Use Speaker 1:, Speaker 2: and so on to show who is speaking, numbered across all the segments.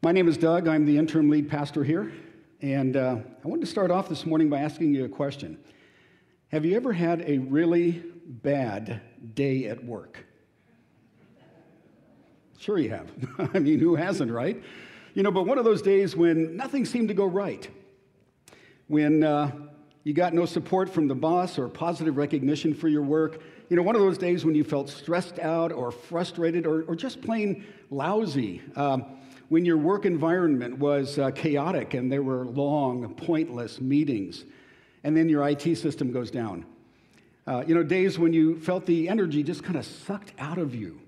Speaker 1: My name is Doug. I'm the interim lead pastor here. And uh, I wanted to start off this morning by asking you a question. Have you ever had a really bad day at work? Sure, you have. I mean, who hasn't, right? You know, but one of those days when nothing seemed to go right, when uh, you got no support from the boss or positive recognition for your work, you know, one of those days when you felt stressed out or frustrated or, or just plain lousy. Um, when your work environment was uh, chaotic and there were long, pointless meetings, and then your IT system goes down. Uh, you know, days when you felt the energy just kind of sucked out of you.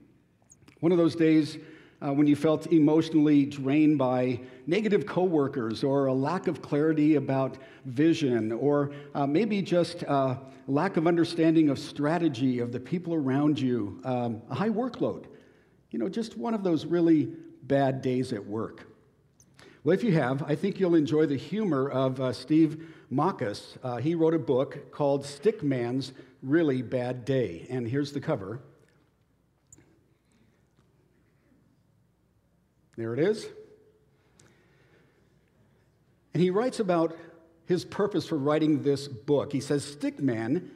Speaker 1: One of those days uh, when you felt emotionally drained by negative coworkers or a lack of clarity about vision or uh, maybe just uh, lack of understanding of strategy of the people around you, um, a high workload. You know, just one of those really bad days at work? Well, if you have, I think you'll enjoy the humor of uh, Steve Matthes. Uh, he wrote a book called Stickman's Really Bad Day, and here's the cover. There it is. And he writes about his purpose for writing this book. He says, Stickman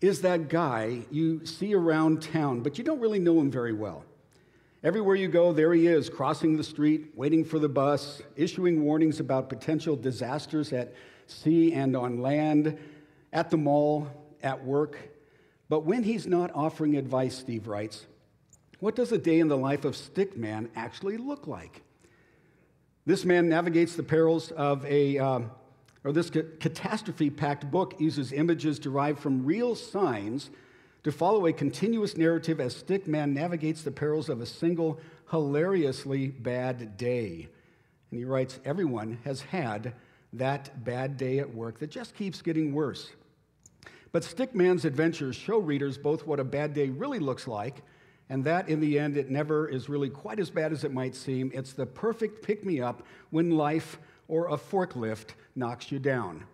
Speaker 1: is that guy you see around town, but you don't really know him very well. Everywhere you go, there he is, crossing the street, waiting for the bus, issuing warnings about potential disasters at sea and on land, at the mall, at work. But when he's not offering advice, Steve writes, what does a day in the life of Stickman actually look like? This man navigates the perils of a, um, or this catastrophe packed book uses images derived from real signs to follow a continuous narrative as Stickman navigates the perils of a single hilariously bad day. And he writes, Everyone has had that bad day at work that just keeps getting worse. But Stickman's adventures show readers both what a bad day really looks like, and that in the end, it never is really quite as bad as it might seem. It's the perfect pick me up when life or a forklift knocks you down.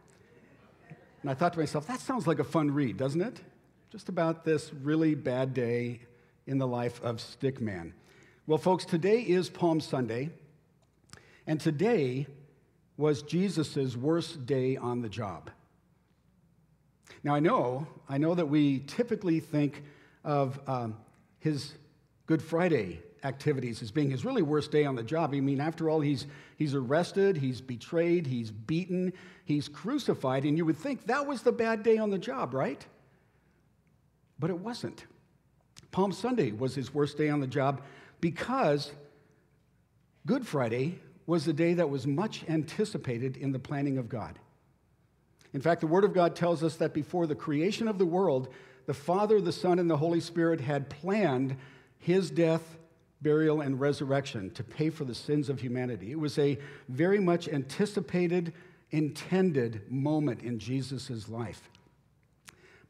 Speaker 1: And I thought to myself, that sounds like a fun read, doesn't it? Just about this really bad day in the life of Stickman. Well, folks, today is Palm Sunday, and today was Jesus' worst day on the job. Now, I know, I know that we typically think of um, his Good Friday activities as being his really worst day on the job. I mean, after all, he's, he's arrested, he's betrayed, he's beaten, he's crucified, and you would think that was the bad day on the job, right? But it wasn't. Palm Sunday was his worst day on the job because Good Friday was the day that was much anticipated in the planning of God. In fact, the Word of God tells us that before the creation of the world, the Father, the Son, and the Holy Spirit had planned his death, burial, and resurrection to pay for the sins of humanity. It was a very much anticipated, intended moment in Jesus' life.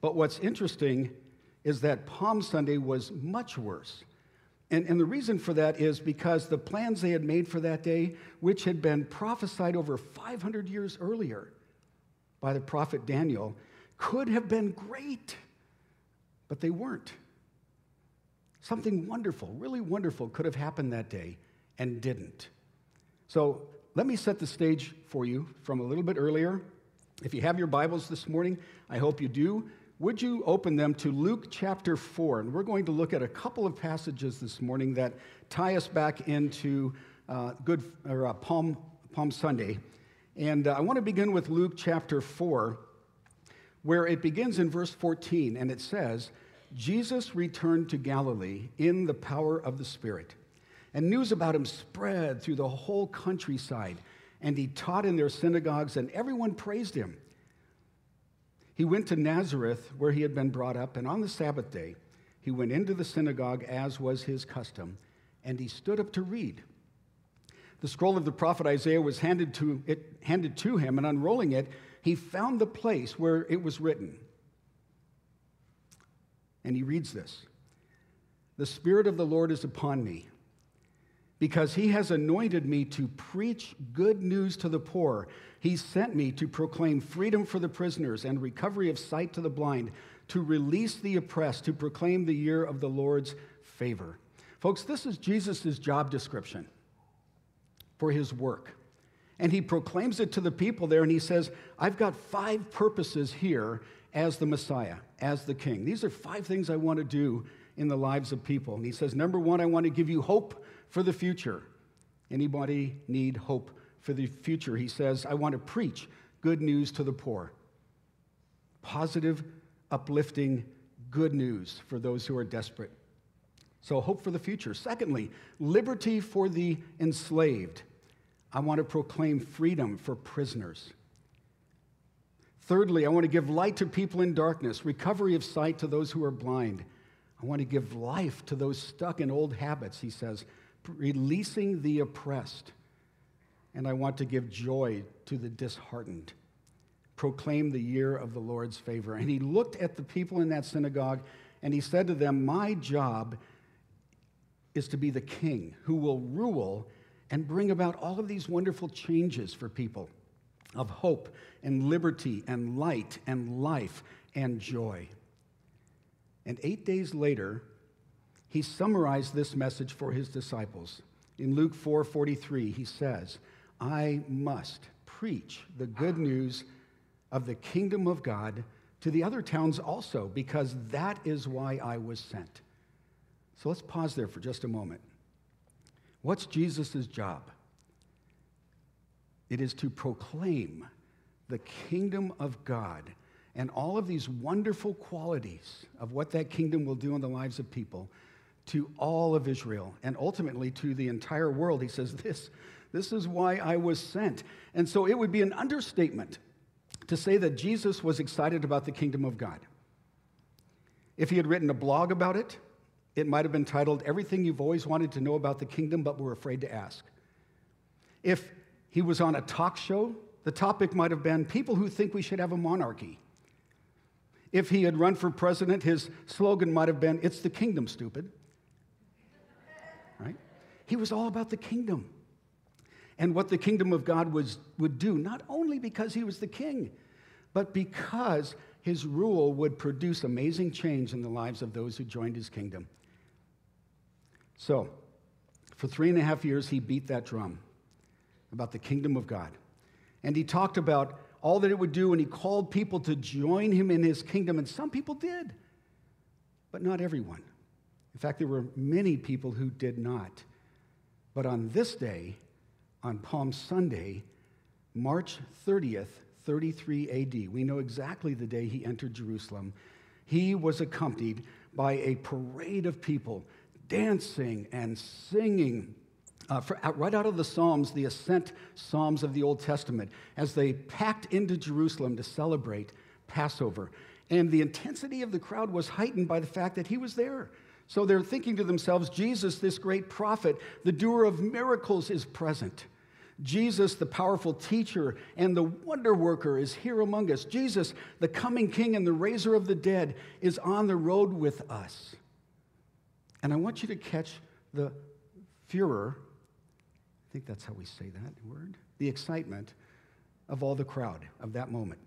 Speaker 1: But what's interesting is that Palm Sunday was much worse. And, and the reason for that is because the plans they had made for that day, which had been prophesied over 500 years earlier by the prophet Daniel, could have been great, but they weren't. Something wonderful, really wonderful, could have happened that day and didn't. So let me set the stage for you from a little bit earlier. If you have your Bibles this morning, I hope you do would you open them to Luke chapter 4? And we're going to look at a couple of passages this morning that tie us back into uh, Good or uh, Palm, Palm Sunday. And uh, I want to begin with Luke chapter 4, where it begins in verse 14, and it says, Jesus returned to Galilee in the power of the Spirit, and news about him spread through the whole countryside, and he taught in their synagogues, and everyone praised him. He went to Nazareth, where he had been brought up, and on the Sabbath day, he went into the synagogue as was his custom, and he stood up to read. The scroll of the prophet Isaiah was handed to, it, handed to him, and unrolling it, he found the place where it was written. And he reads this The Spirit of the Lord is upon me because he has anointed me to preach good news to the poor. He sent me to proclaim freedom for the prisoners and recovery of sight to the blind, to release the oppressed, to proclaim the year of the Lord's favor. Folks, this is Jesus' job description. for his work. And he proclaims it to the people there, and he says, I've got five purposes here as the Messiah, as the King. These are five things I want to do in the lives of people. And he says, Number one, I want to give you hope for the future. Anybody need hope for the future? He says, I want to preach good news to the poor. Positive, uplifting, good news for those who are desperate. So, hope for the future. Secondly, liberty for the enslaved. I want to proclaim freedom for prisoners. Thirdly, I want to give light to people in darkness, recovery of sight to those who are blind. I want to give life to those stuck in old habits, he says, releasing the oppressed. And I want to give joy to the disheartened. Proclaim the year of the Lord's favor. And he looked at the people in that synagogue and he said to them, My job is to be the king who will rule and bring about all of these wonderful changes for people of hope and liberty and light and life and joy. And eight days later, he summarized this message for his disciples. In Luke 4:43, he says, "I must preach the good news of the kingdom of God to the other towns also, because that is why I was sent." So let's pause there for just a moment. What's Jesus' job? It is to proclaim the kingdom of God and all of these wonderful qualities of what that kingdom will do in the lives of people to all of Israel and ultimately to the entire world. He says, This, this is why I was sent. And so it would be an understatement to say that Jesus was excited about the kingdom of God. If he had written a blog about it, it might have been titled Everything You've Always Wanted to Know About the Kingdom But Were Afraid to Ask. If he was on a talk show, the topic might have been People Who Think We Should Have a Monarchy. If he had run for president, his slogan might have been It's the kingdom, stupid. Right? He was all about the kingdom and what the kingdom of God was, would do, not only because he was the king, but because his rule would produce amazing change in the lives of those who joined his kingdom. So, for three and a half years, he beat that drum about the kingdom of God. And he talked about all that it would do, and he called people to join him in his kingdom. And some people did, but not everyone. In fact, there were many people who did not. But on this day, on Palm Sunday, March 30th, 33 AD, we know exactly the day he entered Jerusalem. He was accompanied by a parade of people dancing and singing. Uh, right out of the Psalms, the ascent Psalms of the Old Testament, as they packed into Jerusalem to celebrate Passover. And the intensity of the crowd was heightened by the fact that he was there. So they're thinking to themselves, Jesus, this great prophet, the doer of miracles, is present. Jesus, the powerful teacher and the wonder worker, is here among us. Jesus, the coming king and the raiser of the dead, is on the road with us. And I want you to catch the furor, think that's how we say that word, the excitement of all the crowd of that moment.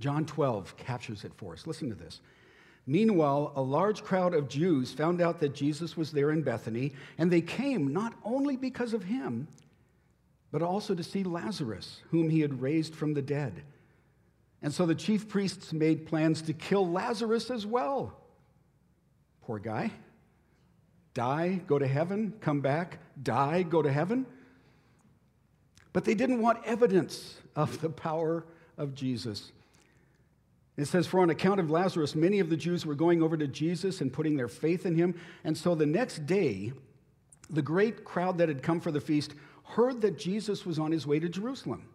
Speaker 1: John 12 captures it for us. Listen to this. Meanwhile, a large crowd of Jews found out that Jesus was there in Bethany, and they came not only because of him, but also to see Lazarus, whom he had raised from the dead. And so the chief priests made plans to kill Lazarus as well. Poor guy die, go to heaven, come back, die, go to heaven. But they didn't want evidence of the power of Jesus. It says, For on account of Lazarus, many of the Jews were going over to Jesus and putting their faith in him. And so the next day, the great crowd that had come for the feast heard that Jesus was on his way to Jerusalem.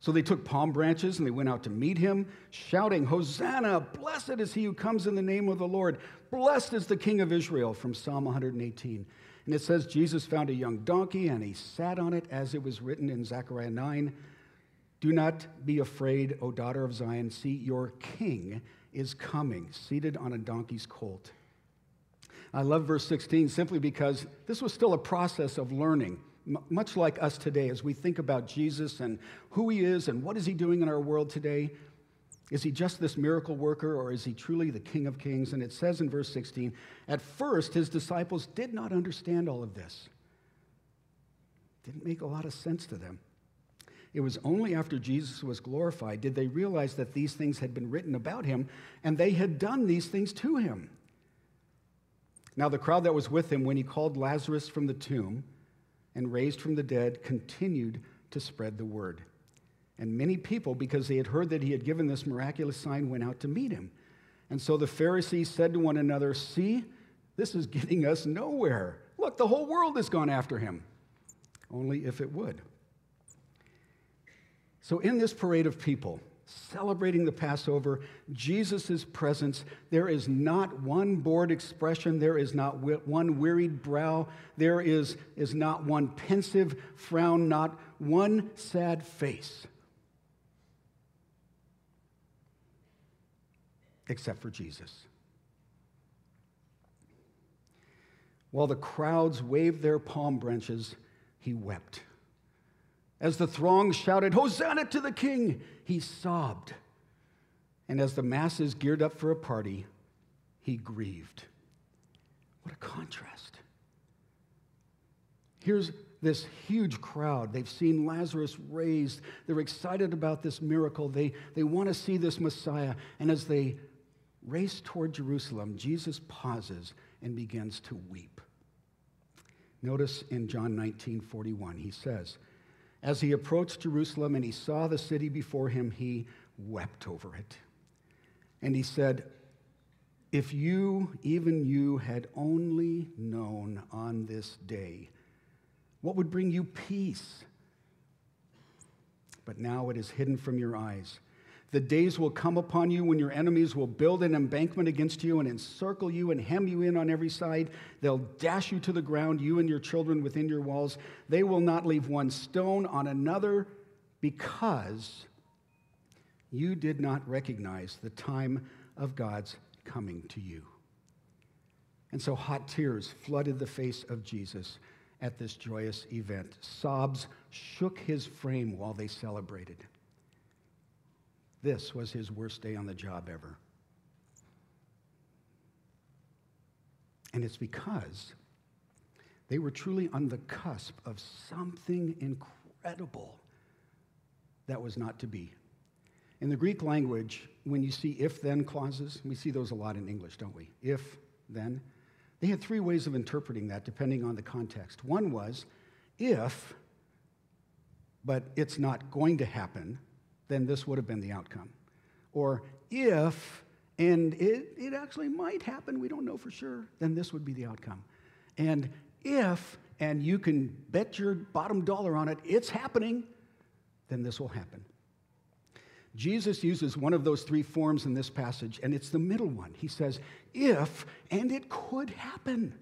Speaker 1: So they took palm branches and they went out to meet him, shouting, Hosanna! Blessed is he who comes in the name of the Lord. Blessed is the King of Israel, from Psalm 118. And it says, Jesus found a young donkey and he sat on it as it was written in Zechariah 9. Do not be afraid, O daughter of Zion. See, your king is coming, seated on a donkey's colt. I love verse 16 simply because this was still a process of learning much like us today, as we think about Jesus and who he is and what is he doing in our world today, is he just this miracle worker or is he truly the King of Kings? And it says in verse 16, at first his disciples did not understand all of this. Didn't make a lot of sense to them. It was only after Jesus was glorified did they realize that these things had been written about him and they had done these things to him. Now, the crowd that was with him when he called Lazarus from the tomb and raised from the dead continued to spread the word. And many people, because they had heard that he had given this miraculous sign, went out to meet him. And so the Pharisees said to one another, See, this is getting us nowhere. Look, the whole world has gone after him. Only if it would. So, in this parade of people celebrating the Passover, Jesus' presence, there is not one bored expression, there is not one wearied brow, there is, is not one pensive frown, not one sad face. Except for Jesus. While the crowds waved their palm branches, he wept. As the throng shouted, Hosanna to the King, he sobbed. And as the masses geared up for a party, he grieved. What a contrast. Here's this huge crowd. They've seen Lazarus raised. They're excited about this miracle. They, they want to see this Messiah. And as they race toward Jerusalem, Jesus pauses and begins to weep. Notice in John 19 41, he says, As he approached Jerusalem and he saw the city before him, he wept over it. And he said, If you, even you, had only known on this day what would bring you peace, but now it is hidden from your eyes. The days will come upon you when your enemies will build an embankment against you and encircle you and hem you in on every side. They'll dash you to the ground, you and your children within your walls. They will not leave one stone on another because you did not recognize the time of God's coming to you. And so hot tears flooded the face of Jesus at this joyous event. Sobs shook his frame while they celebrated. This was his worst day on the job ever. And it's because they were truly on the cusp of something incredible that was not to be. In the Greek language, when you see if then clauses, we see those a lot in English, don't we? If then. They had three ways of interpreting that depending on the context. One was if, but it's not going to happen, then this would have been the outcome. Or if, and it, it actually might happen, we don't know for sure, then this would be the outcome. And if, and you can bet your bottom dollar on it, it's happening, then this will happen. Jesus uses one of those three forms in this passage, and it's the middle one. He says, if, and it could happen.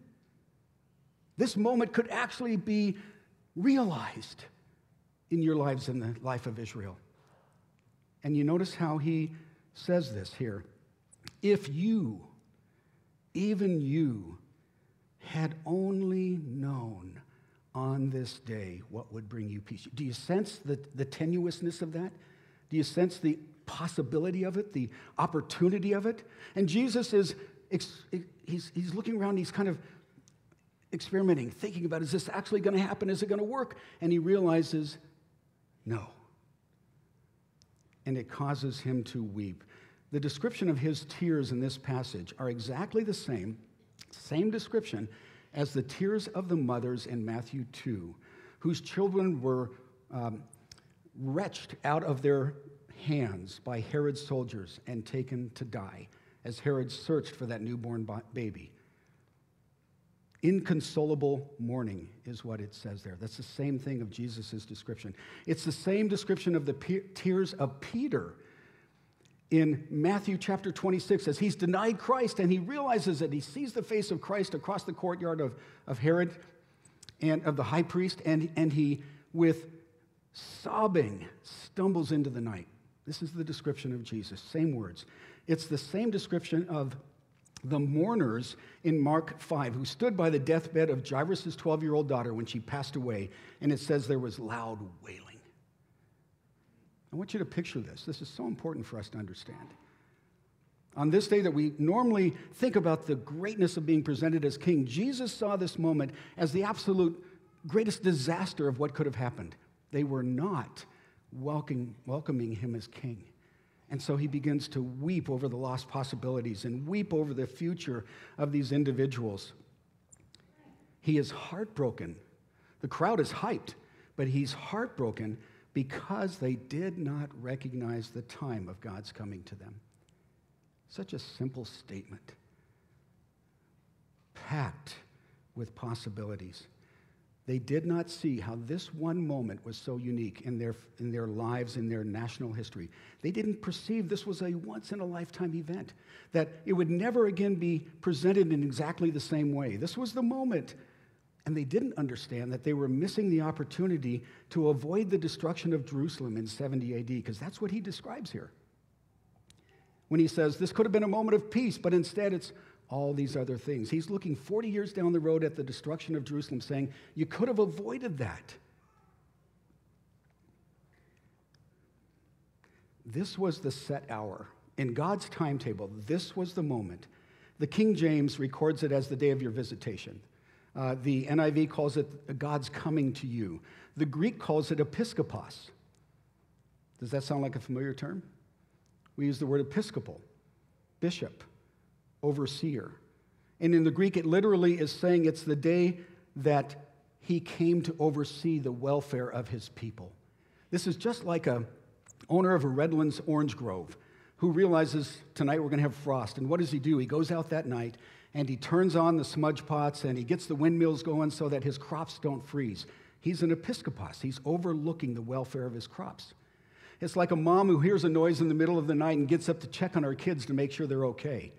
Speaker 1: This moment could actually be realized in your lives and the life of Israel. And you notice how he says this here. If you, even you, had only known on this day what would bring you peace. Do you sense the, the tenuousness of that? Do you sense the possibility of it, the opportunity of it? And Jesus is, he's, he's looking around, he's kind of experimenting, thinking about is this actually going to happen? Is it going to work? And he realizes, no and it causes him to weep. The description of his tears in this passage are exactly the same, same description as the tears of the mothers in Matthew 2, whose children were um, wrenched out of their hands by Herod's soldiers and taken to die as Herod searched for that newborn baby. Inconsolable mourning is what it says there. That's the same thing of Jesus' description. It's the same description of the tears of Peter in Matthew chapter 26 as he's denied Christ and he realizes that he sees the face of Christ across the courtyard of, of Herod and of the high priest, and, and he, with sobbing, stumbles into the night. This is the description of Jesus, same words. It's the same description of the mourners in Mark 5 who stood by the deathbed of Jairus' 12 year old daughter when she passed away, and it says there was loud wailing. I want you to picture this. This is so important for us to understand. On this day that we normally think about the greatness of being presented as king, Jesus saw this moment as the absolute greatest disaster of what could have happened. They were not welcoming, welcoming him as king. And so he begins to weep over the lost possibilities and weep over the future of these individuals. He is heartbroken. The crowd is hyped, but he's heartbroken because they did not recognize the time of God's coming to them. Such a simple statement, packed with possibilities. They did not see how this one moment was so unique in their, in their lives, in their national history. They didn't perceive this was a once in a lifetime event, that it would never again be presented in exactly the same way. This was the moment. And they didn't understand that they were missing the opportunity to avoid the destruction of Jerusalem in 70 AD, because that's what he describes here. When he says this could have been a moment of peace, but instead it's all these other things. He's looking 40 years down the road at the destruction of Jerusalem, saying, You could have avoided that. This was the set hour. In God's timetable, this was the moment. The King James records it as the day of your visitation. Uh, the NIV calls it God's coming to you. The Greek calls it episkopos. Does that sound like a familiar term? We use the word episcopal, bishop overseer. And in the Greek, it literally is saying it's the day that he came to oversee the welfare of his people. This is just like a owner of a Redlands orange grove who realizes tonight we're going to have frost. And what does he do? He goes out that night and he turns on the smudge pots and he gets the windmills going so that his crops don't freeze. He's an episcopos. He's overlooking the welfare of his crops. It's like a mom who hears a noise in the middle of the night and gets up to check on her kids to make sure they're okay.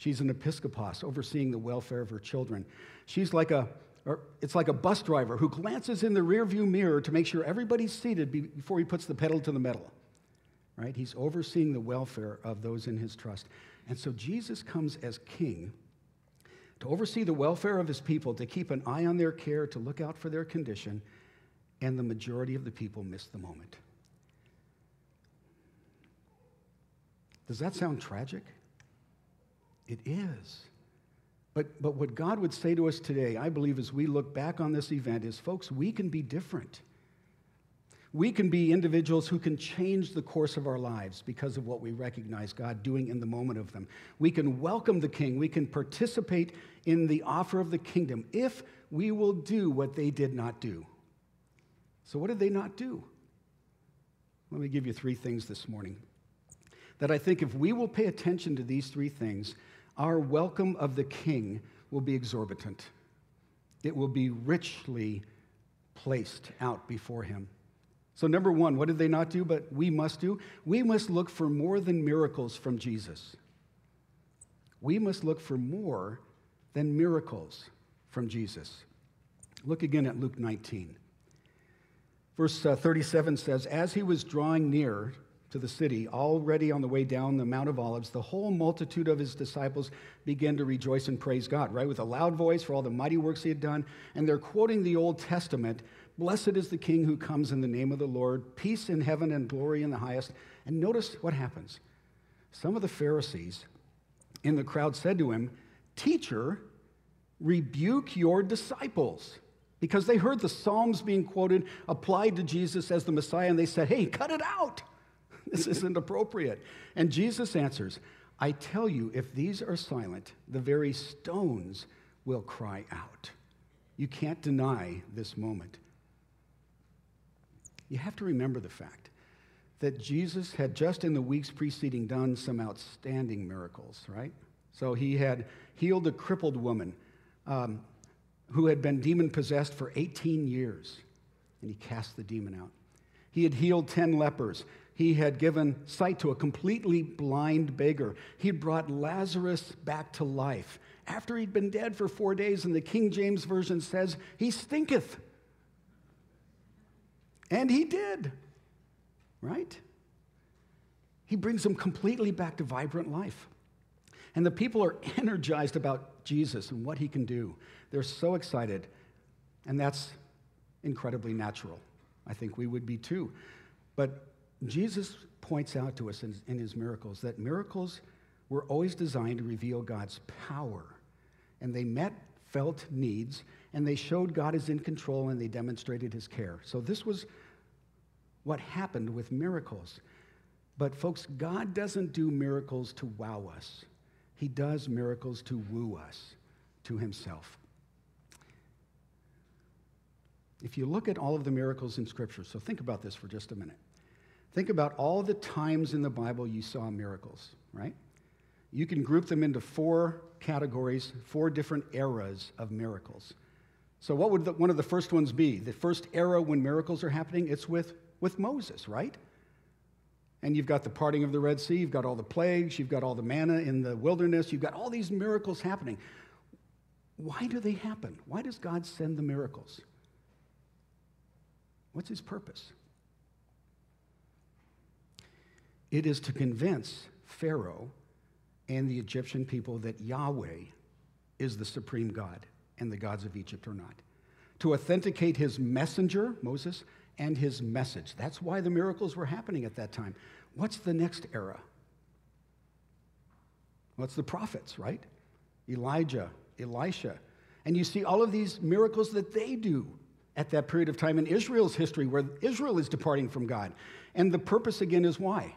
Speaker 1: She's an episcopos, overseeing the welfare of her children. She's like a, it's like a bus driver who glances in the rearview mirror to make sure everybody's seated before he puts the pedal to the metal. Right? He's overseeing the welfare of those in his trust. And so Jesus comes as king to oversee the welfare of his people, to keep an eye on their care, to look out for their condition, and the majority of the people miss the moment. Does that sound tragic? It is. But, but what God would say to us today, I believe, as we look back on this event, is folks, we can be different. We can be individuals who can change the course of our lives because of what we recognize God doing in the moment of them. We can welcome the King. We can participate in the offer of the kingdom if we will do what they did not do. So, what did they not do? Let me give you three things this morning that I think if we will pay attention to these three things, our welcome of the king will be exorbitant. It will be richly placed out before him. So, number one, what did they not do, but we must do? We must look for more than miracles from Jesus. We must look for more than miracles from Jesus. Look again at Luke 19. Verse uh, 37 says, As he was drawing near to the city, already on the way down the Mount of Olives, the whole multitude of his disciples began to rejoice and praise God, right? With a loud voice for all the mighty works he had done. And they're quoting the Old Testament Blessed is the King who comes in the name of the Lord, peace in heaven and glory in the highest. And notice what happens. Some of the Pharisees in the crowd said to him, Teacher, rebuke your disciples. Because they heard the Psalms being quoted applied to Jesus as the Messiah, and they said, Hey, cut it out. This isn't appropriate. And Jesus answers, I tell you, if these are silent, the very stones will cry out. You can't deny this moment. You have to remember the fact that Jesus had just in the weeks preceding done some outstanding miracles, right? So he had healed a crippled woman um, who had been demon possessed for 18 years, and he cast the demon out. He had healed 10 lepers he had given sight to a completely blind beggar. He brought Lazarus back to life after he'd been dead for four days, and the King James Version says, He stinketh. And he did, right? He brings him completely back to vibrant life. And the people are energized about Jesus and what he can do. They're so excited. And that's incredibly natural. I think we would be too. But Jesus points out to us in, in, his miracles that miracles were always designed to reveal God's power. And they met felt needs, and they showed God is in control and they demonstrated his care. So this was what happened with miracles. But folks, God doesn't do miracles to wow us. He does miracles to woo us to himself. If you look at all of the miracles in Scripture, so think about this for just a minute. Think about all the times in the Bible you saw miracles, right? You can group them into four categories, four different eras of miracles. So, what would the, one of the first ones be? The first era when miracles are happening, it's with, with Moses, right? And you've got the parting of the Red Sea, you've got all the plagues, you've got all the manna in the wilderness, you've got all these miracles happening. Why do they happen? Why does God send the miracles? What's his purpose? It is to convince Pharaoh and the Egyptian people that Yahweh is the supreme God and the gods of Egypt are not. To authenticate his messenger, Moses, and his message. That's why the miracles were happening at that time. What's the next era? What's the prophets, right? Elijah, Elisha. And you see all of these miracles that they do at that period of time in Israel's history where Israel is departing from God. And the purpose again is why?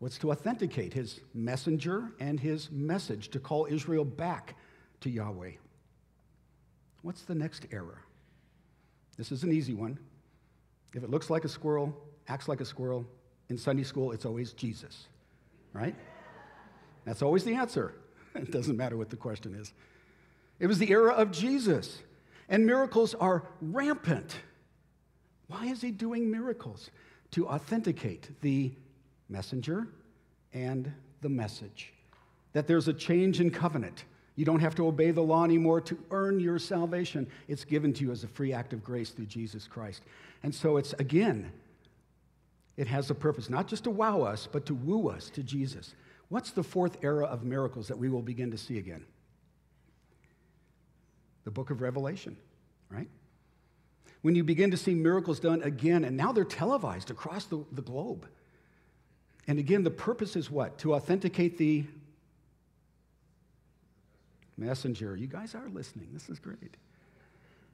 Speaker 1: What's to authenticate his messenger and his message to call Israel back to Yahweh. What's the next error? This is an easy one. If it looks like a squirrel, acts like a squirrel, in Sunday school, it's always Jesus, right? That's always the answer. It doesn't matter what the question is. It was the era of Jesus, and miracles are rampant. Why is he doing miracles? To authenticate the messenger and the message. That there's a change in covenant. You don't have to obey the law anymore to earn your salvation. It's given to you as a free act of grace through Jesus Christ. And so it's, again, it has a purpose, not just to wow us, but to woo us to Jesus. What's the fourth era of miracles that we will begin to see again? The book of Revelation, right? When you begin to see miracles done again, and now they're televised across the, the globe. And again, the purpose is what? To authenticate the messenger. You guys are listening. This is great.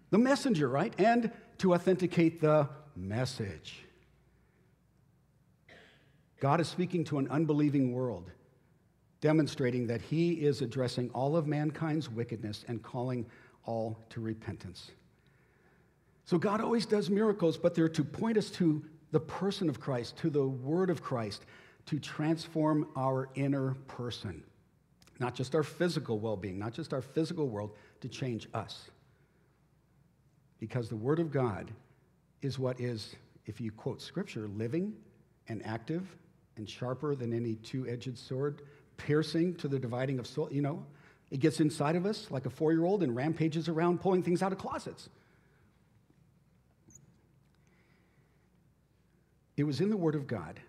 Speaker 1: The messenger, right? And to authenticate the message. God is speaking to an unbelieving world, demonstrating that He is addressing all of mankind's wickedness and calling all to repentance. So God always does miracles, but they're to point us to the person of Christ, to the word of Christ, to transform our inner person. Not just our physical well being, not just our physical world, to change us. Because the word of God is what is, if you quote scripture, living and active and sharper than any two edged sword, piercing to the dividing of soul. You know, it gets inside of us like a four year old and rampages around pulling things out of closets. It was in the Word of God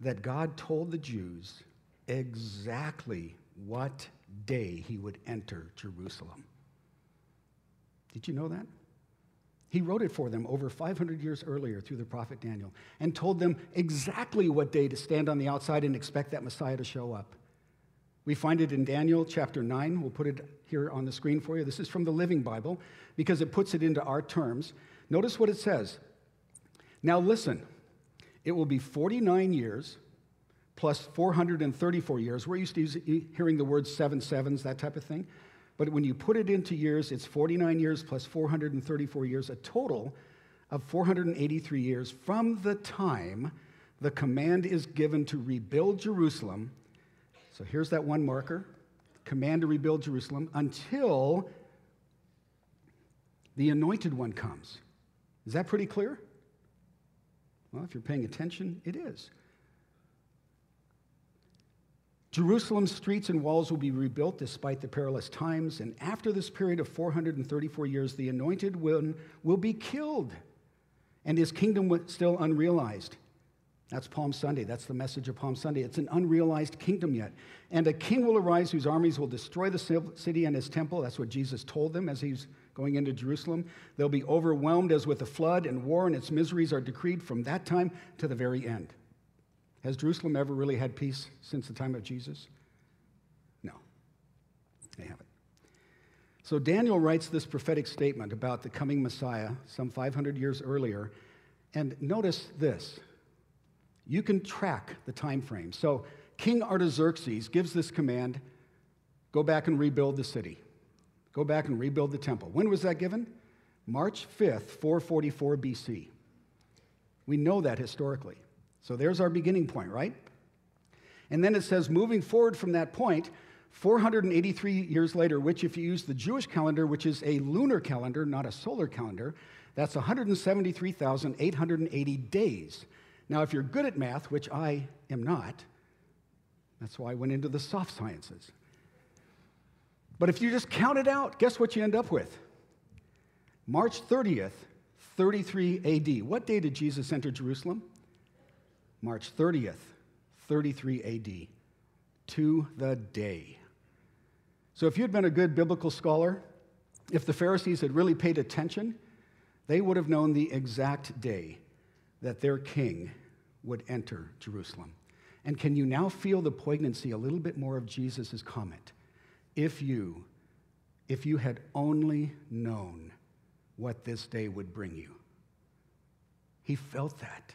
Speaker 1: that God told the Jews exactly what day he would enter Jerusalem. Did you know that? He wrote it for them over 500 years earlier through the prophet Daniel and told them exactly what day to stand on the outside and expect that Messiah to show up. We find it in Daniel chapter 9. We'll put it here on the screen for you. This is from the Living Bible because it puts it into our terms. Notice what it says now listen, it will be 49 years plus 434 years. We're used to hearing the word seven sevens, that type of thing. But when you put it into years, it's 49 years plus 434 years, a total of 483 years from the time the command is given to rebuild Jerusalem. So here's that one marker command to rebuild Jerusalem until the anointed one comes. Is that pretty clear? Well, if you're paying attention, it is. Jerusalem's streets and walls will be rebuilt despite the perilous times, and after this period of 434 years, the anointed one will be killed, and his kingdom still unrealized. That's Palm Sunday. That's the message of Palm Sunday. It's an unrealized kingdom yet. And a king will arise whose armies will destroy the city and his temple. That's what Jesus told them as he's going into Jerusalem. They'll be overwhelmed as with a flood, and war and its miseries are decreed from that time to the very end. Has Jerusalem ever really had peace since the time of Jesus? No, they haven't. So Daniel writes this prophetic statement about the coming Messiah some 500 years earlier. And notice this. You can track the time frame. So King Artaxerxes gives this command go back and rebuild the city. Go back and rebuild the temple. When was that given? March 5th, 444 BC. We know that historically. So there's our beginning point, right? And then it says, moving forward from that point, 483 years later, which, if you use the Jewish calendar, which is a lunar calendar, not a solar calendar, that's 173,880 days. Now, if you're good at math, which I am not, that's why I went into the soft sciences. But if you just count it out, guess what you end up with? March 30th, 33 AD. What day did Jesus enter Jerusalem? March 30th, 33 AD. To the day. So if you'd been a good biblical scholar, if the Pharisees had really paid attention, they would have known the exact day that their king would enter Jerusalem. And can you now feel the poignancy a little bit more of Jesus' comment? If you, if you had only known what this day would bring you. He felt that.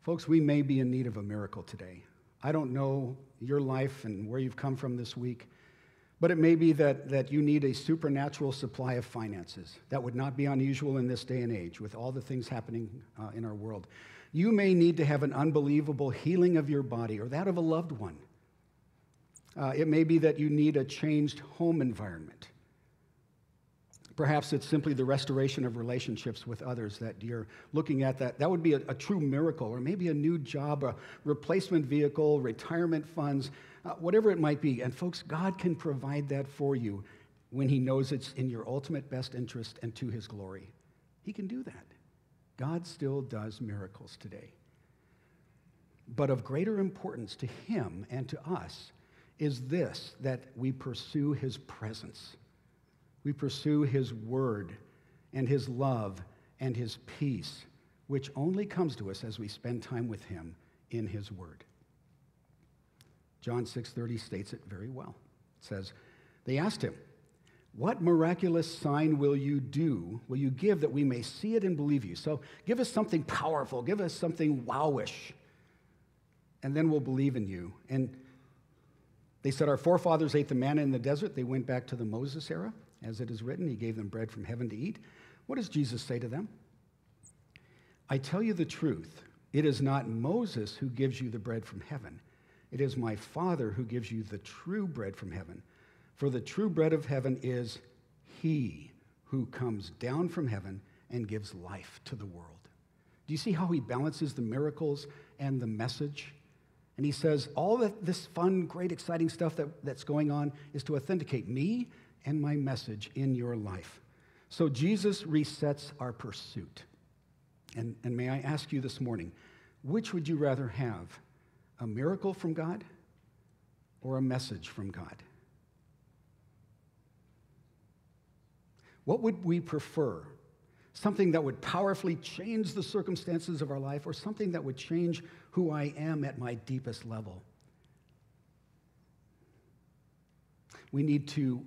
Speaker 1: Folks, we may be in need of a miracle today. I don't know your life and where you've come from this week, but it may be that, that you need a supernatural supply of finances. That would not be unusual in this day and age with all the things happening uh, in our world. You may need to have an unbelievable healing of your body or that of a loved one. Uh, it may be that you need a changed home environment. Perhaps it's simply the restoration of relationships with others that you're looking at. That, that would be a, a true miracle, or maybe a new job, a replacement vehicle, retirement funds, uh, whatever it might be. And folks, God can provide that for you when He knows it's in your ultimate best interest and to His glory. He can do that. God still does miracles today. But of greater importance to Him and to us is this that we pursue His presence. We pursue His word and His love and His peace, which only comes to us as we spend time with Him in His word. John 6:30 states it very well. It says, "They asked him, "What miraculous sign will you do? Will you give that we may see it and believe you?" So, give us something powerful, give us something wowish, and then we'll believe in you. And they said, Our forefathers ate the manna in the desert. They went back to the Moses era. As it is written, He gave them bread from heaven to eat. What does Jesus say to them? I tell you the truth. It is not Moses who gives you the bread from heaven. It is my Father who gives you the true bread from heaven. For the true bread of heaven is He who comes down from heaven and gives life to the world. Do you see how He balances the miracles and the message? And he says, all this fun, great, exciting stuff that, that's going on is to authenticate me and my message in your life. So Jesus resets our pursuit. And, and may I ask you this morning, which would you rather have? A miracle from God or a message from God? What would we prefer? something that would powerfully change the circumstances of our life, or something that would change who I am at my deepest level. We need to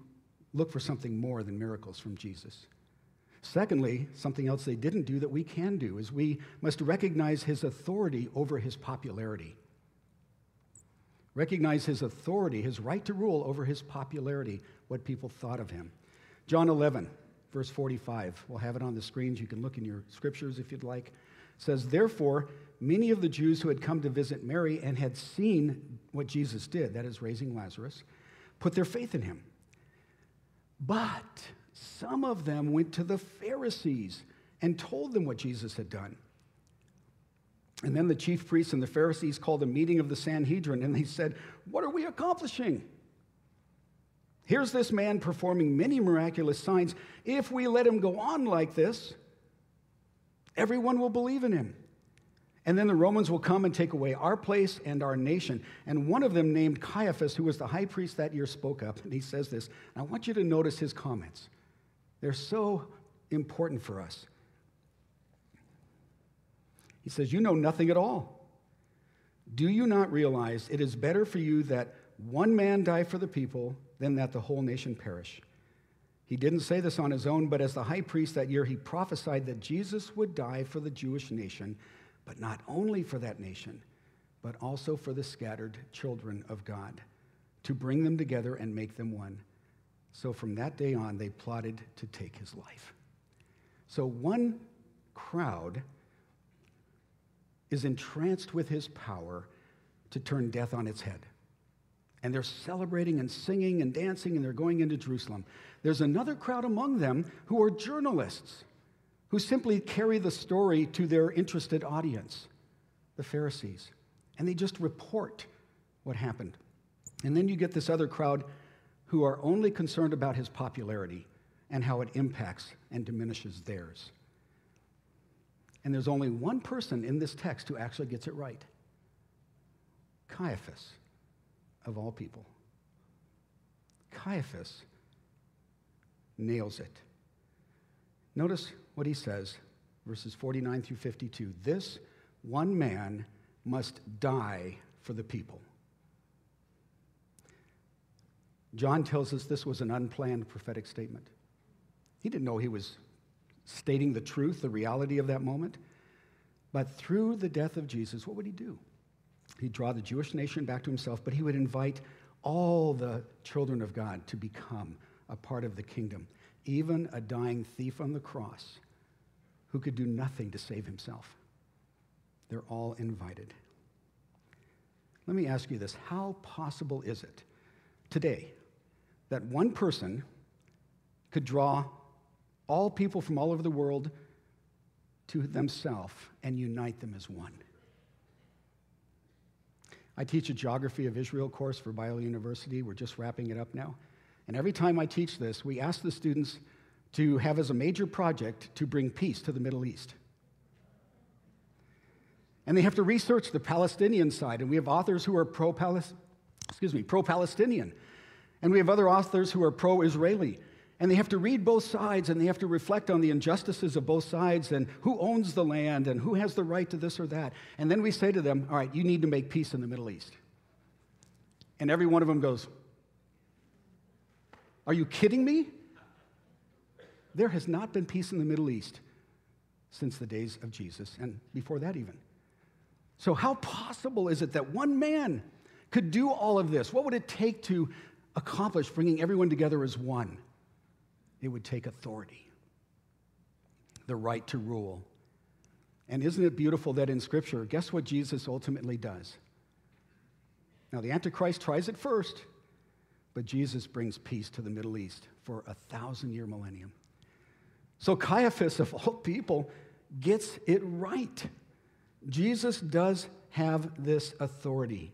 Speaker 1: look for something more than miracles from Jesus. Secondly, something else they didn't do that we can do is we must recognize his authority over his popularity. Recognize his authority, his right to rule over his popularity, what people thought of him. John 11, verse 45. We'll have it on the screens. You can look in your scriptures if you'd like. It says, Therefore, many of the Jews who had come to visit Mary and had seen what Jesus did, that is, raising Lazarus, put their faith in him. But some of them went to the Pharisees and told them what Jesus had done. And then the chief priests and the Pharisees called a meeting of the Sanhedrin and they said, What are we accomplishing? Here's this man performing many miraculous signs. If we let him go on like this, everyone will believe in him. And then the Romans will come and take away our place and our nation. And one of them, named Caiaphas, who was the high priest that year, spoke up. And he says this. I want you to notice his comments, they're so important for us. He says, You know nothing at all. Do you not realize it is better for you that one man die for the people than that the whole nation perish. He didn't say this on his own, but as the high priest that year, he prophesied that Jesus would die for the Jewish nation, but not only for that nation, but also for the scattered children of God, to bring them together and make them one. So from that day on, they plotted to take his life. So one crowd is entranced with his power to turn death on its head. And they're celebrating and singing and dancing, and they're going into Jerusalem. There's another crowd among them who are journalists who simply carry the story to their interested audience, the Pharisees. And they just report what happened. And then you get this other crowd who are only concerned about his popularity and how it impacts and diminishes theirs. And there's only one person in this text who actually gets it right Caiaphas, of all people. Caiaphas nails it. Notice what he says, verses 49 through 52. This one man must die for the people. John tells us this was an unplanned prophetic statement. He didn't know he was stating the truth, the reality of that moment. But through the death of Jesus, what would he do? He'd draw the Jewish nation back to himself, but he would invite all the children of God to become a part of the kingdom, even a dying thief on the cross who could do nothing to save himself. They're all invited. Let me ask you this how possible is it today that one person could draw all people from all over the world to themselves and unite them as one? I teach a geography of Israel course for Biola University. We're just wrapping it up now. And every time I teach this, we ask the students to have as a major project to bring peace to the Middle East. And they have to research the Palestinian side, and we have authors who are pro excuse me, pro-Palestinian. And we have other authors who are pro-Israeli. And they have to read both sides and they have to reflect on the injustices of both sides and who owns the land and who has the right to this or that. And then we say to them, All right, you need to make peace in the Middle East. And every one of them goes, Are you kidding me? There has not been peace in the Middle East since the days of Jesus and before that, even. So, how possible is it that one man could do all of this? What would it take to accomplish bringing everyone together as one? it would take authority, the right to rule. And isn't it beautiful that in Scripture, guess what Jesus ultimately does? Now, the Antichrist tries it first, but Jesus brings peace to the Middle East for a thousand year millennium. So, Caiaphas, of all people, gets it right. Jesus does have this authority.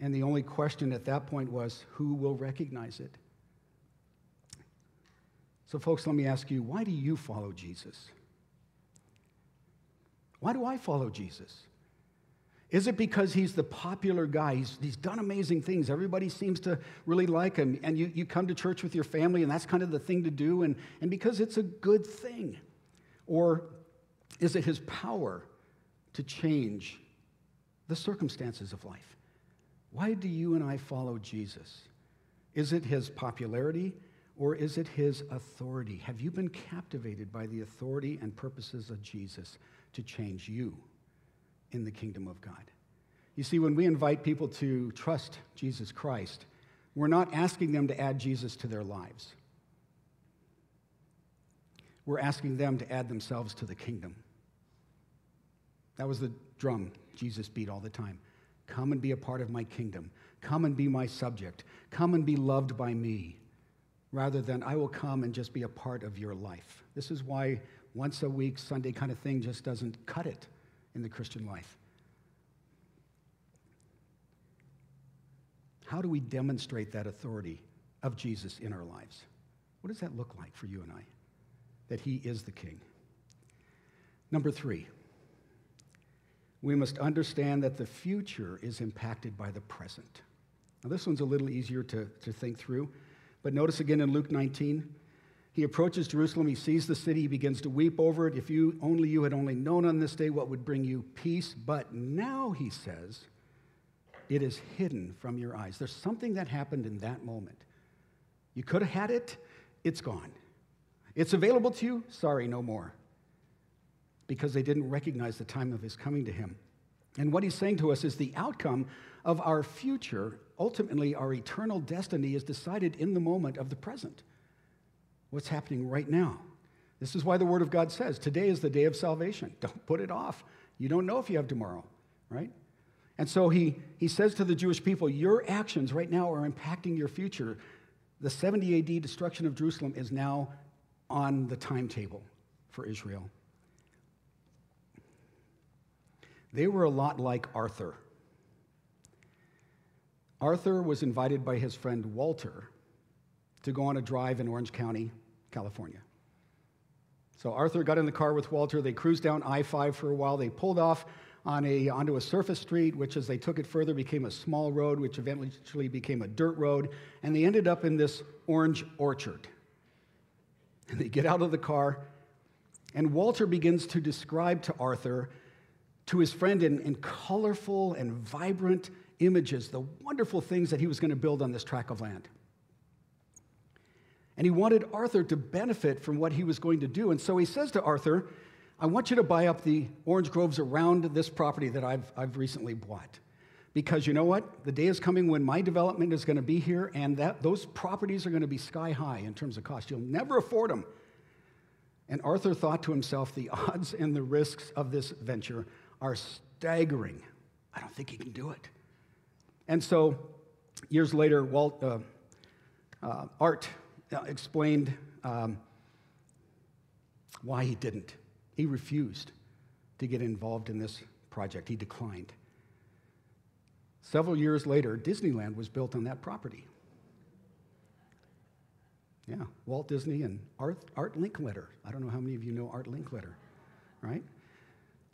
Speaker 1: And the only question at that point was who will recognize it? So, folks, let me ask you why do you follow Jesus? Why do I follow Jesus? Is it because he's the popular guy? He's, he's done amazing things. Everybody seems to really like him. And you, you come to church with your family, and that's kind of the thing to do, and, and because it's a good thing? Or is it his power to change the circumstances of life? Why do you and I follow Jesus? Is it his popularity? Or is it his authority? Have you been captivated by the authority and purposes of Jesus to change you in the kingdom of God? You see, when we invite people to trust Jesus Christ, we're not asking them to add Jesus to their lives. We're asking them to add themselves to the kingdom. That was the drum Jesus beat all the time. Come and be a part of my kingdom. Come and be my subject. Come and be loved by me rather than I will come and just be a part of your life. This is why once a week Sunday kind of thing just doesn't cut it in the Christian life. How do we demonstrate that authority of Jesus in our lives? What does that look like for you and I? That he is the king. Number three, we must understand that the future is impacted by the present. Now, this one's a little easier to, to think through. But notice again in Luke 19, he approaches Jerusalem, he sees the city, he begins to weep over it. If you only you had only known on this day what would bring you peace, but now he says, it is hidden from your eyes. There's something that happened in that moment You could have had it, it's gone. It's available to you, sorry, no more. Because they didn't recognize the time of his coming to him. And what he's saying to us is the outcome of our future, ultimately, our eternal destiny, is decided in the moment of the present. What's happening right now? This is why the Word of God says today is the day of salvation. Don't put it off. You don't know if you have tomorrow, right? And so he, he says to the Jewish people, Your actions right now are impacting your future. The 70 AD destruction of Jerusalem is now on the timetable for Israel. They were a lot like Arthur. Arthur was invited by his friend Walter to go on a drive in Orange County, California. So Arthur got in the car with Walter. They cruised down I 5 for a while. They pulled off on a, onto a surface street, which, as they took it further, became a small road, which eventually became a dirt road. And they ended up in this orange orchard. And they get out of the car, and Walter begins to describe to Arthur, to his friend, in, in colorful and vibrant images, the wonderful things that he was going to build on this tract of land. And he wanted Arthur to benefit from what he was going to do. And so he says to Arthur, I want you to buy up the orange groves around this property that I've, I've recently bought. Because you know what? The day is coming when my development is going to be here, and that, those properties are going to be sky high in terms of cost. You'll never afford them. And Arthur thought to himself, the odds and the risks of this venture are staggering. I don't think he can do it. And so, years later, Walt, uh, uh, Art explained um, why he didn't. He refused to get involved in this project, he declined. Several years later, Disneyland was built on that property. Yeah, Walt Disney and Art, Art Linkletter. I don't know how many of you know Art Linkletter, right?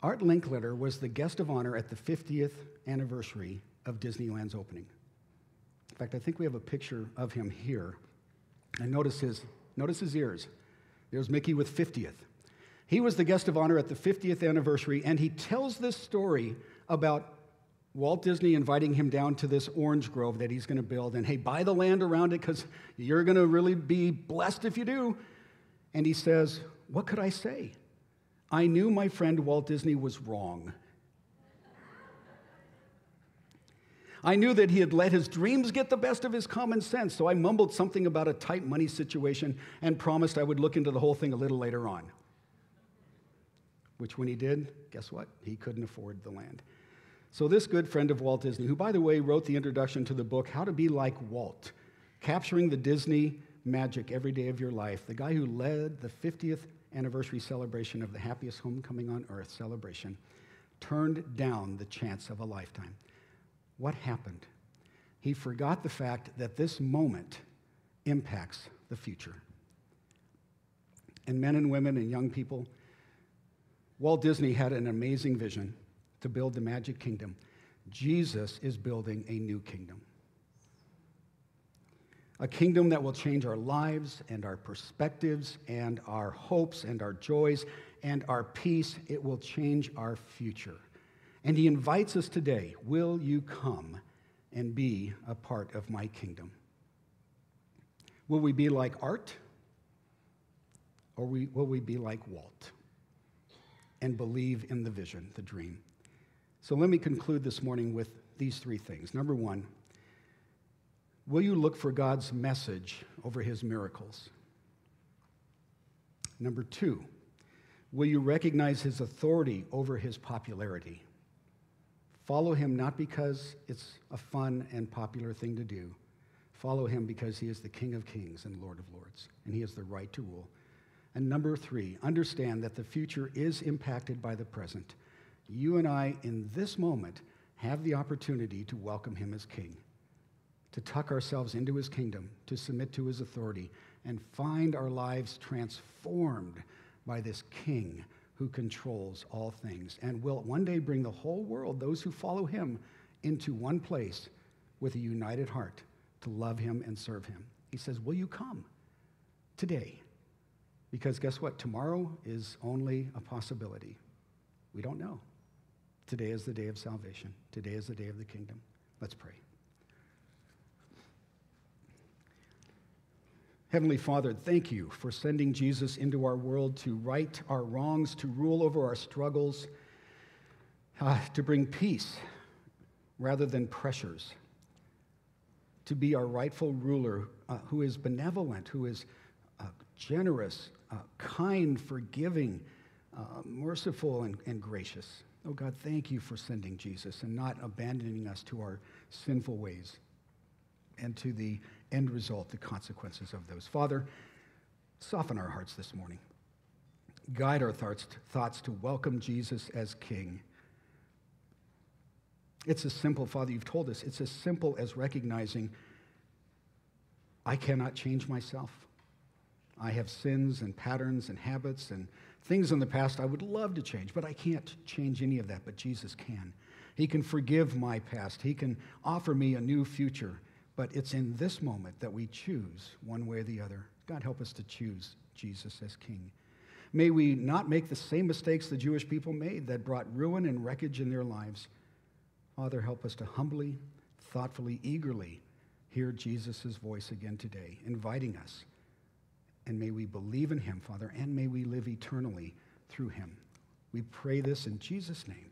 Speaker 1: Art Linkletter was the guest of honor at the 50th anniversary of Disneyland's opening. In fact, I think we have a picture of him here. And notice his, notice his ears. There's Mickey with 50th. He was the guest of honor at the 50th anniversary, and he tells this story about Walt Disney inviting him down to this orange grove that he's going to build. And hey, buy the land around it because you're going to really be blessed if you do. And he says, What could I say? I knew my friend Walt Disney was wrong. I knew that he had let his dreams get the best of his common sense, so I mumbled something about a tight money situation and promised I would look into the whole thing a little later on. Which, when he did, guess what? He couldn't afford the land. So, this good friend of Walt Disney, who, by the way, wrote the introduction to the book, How to Be Like Walt, capturing the Disney magic every day of your life, the guy who led the 50th anniversary celebration of the happiest homecoming on earth celebration, turned down the chance of a lifetime. What happened? He forgot the fact that this moment impacts the future. And men and women and young people, Walt Disney had an amazing vision to build the magic kingdom. Jesus is building a new kingdom. A kingdom that will change our lives and our perspectives and our hopes and our joys and our peace. It will change our future. And he invites us today Will you come and be a part of my kingdom? Will we be like Art? Or will we be like Walt and believe in the vision, the dream? So let me conclude this morning with these three things. Number one, will you look for God's message over his miracles? Number two, will you recognize his authority over his popularity? Follow him not because it's a fun and popular thing to do. Follow him because he is the King of kings and Lord of lords, and he has the right to rule. And number three, understand that the future is impacted by the present. You and I, in this moment, have the opportunity to welcome him as king, to tuck ourselves into his kingdom, to submit to his authority, and find our lives transformed by this king who controls all things and will one day bring the whole world, those who follow him, into one place with a united heart to love him and serve him. He says, Will you come today? Because guess what? Tomorrow is only a possibility. We don't know. Today is the day of salvation. Today is the day of the kingdom. Let's pray. Heavenly Father, thank you for sending Jesus into our world to right our wrongs, to rule over our struggles, uh, to bring peace rather than pressures, to be our rightful ruler uh, who is benevolent, who is uh, generous, uh, kind, forgiving, uh, merciful, and, and gracious. Oh God, thank you for sending Jesus and not abandoning us to our sinful ways and to the end result, the consequences of those. Father, soften our hearts this morning. Guide our thoughts, thoughts to welcome Jesus as King. It's as simple, Father, you've told us, it's as simple as recognizing I cannot change myself. I have sins and patterns and habits and things in the past I would love to change, but I can't change any of that, but Jesus can. He can forgive my past, He can offer me a new future. But it's in this moment that we choose one way or the other. God, help us to choose Jesus as King. May we not make the same mistakes the Jewish people made that brought ruin and wreckage in their lives. Father, help us to humbly, thoughtfully, eagerly hear Jesus' voice again today, inviting us. And may we believe in him, Father, and may we live eternally through him. We pray this in Jesus' name.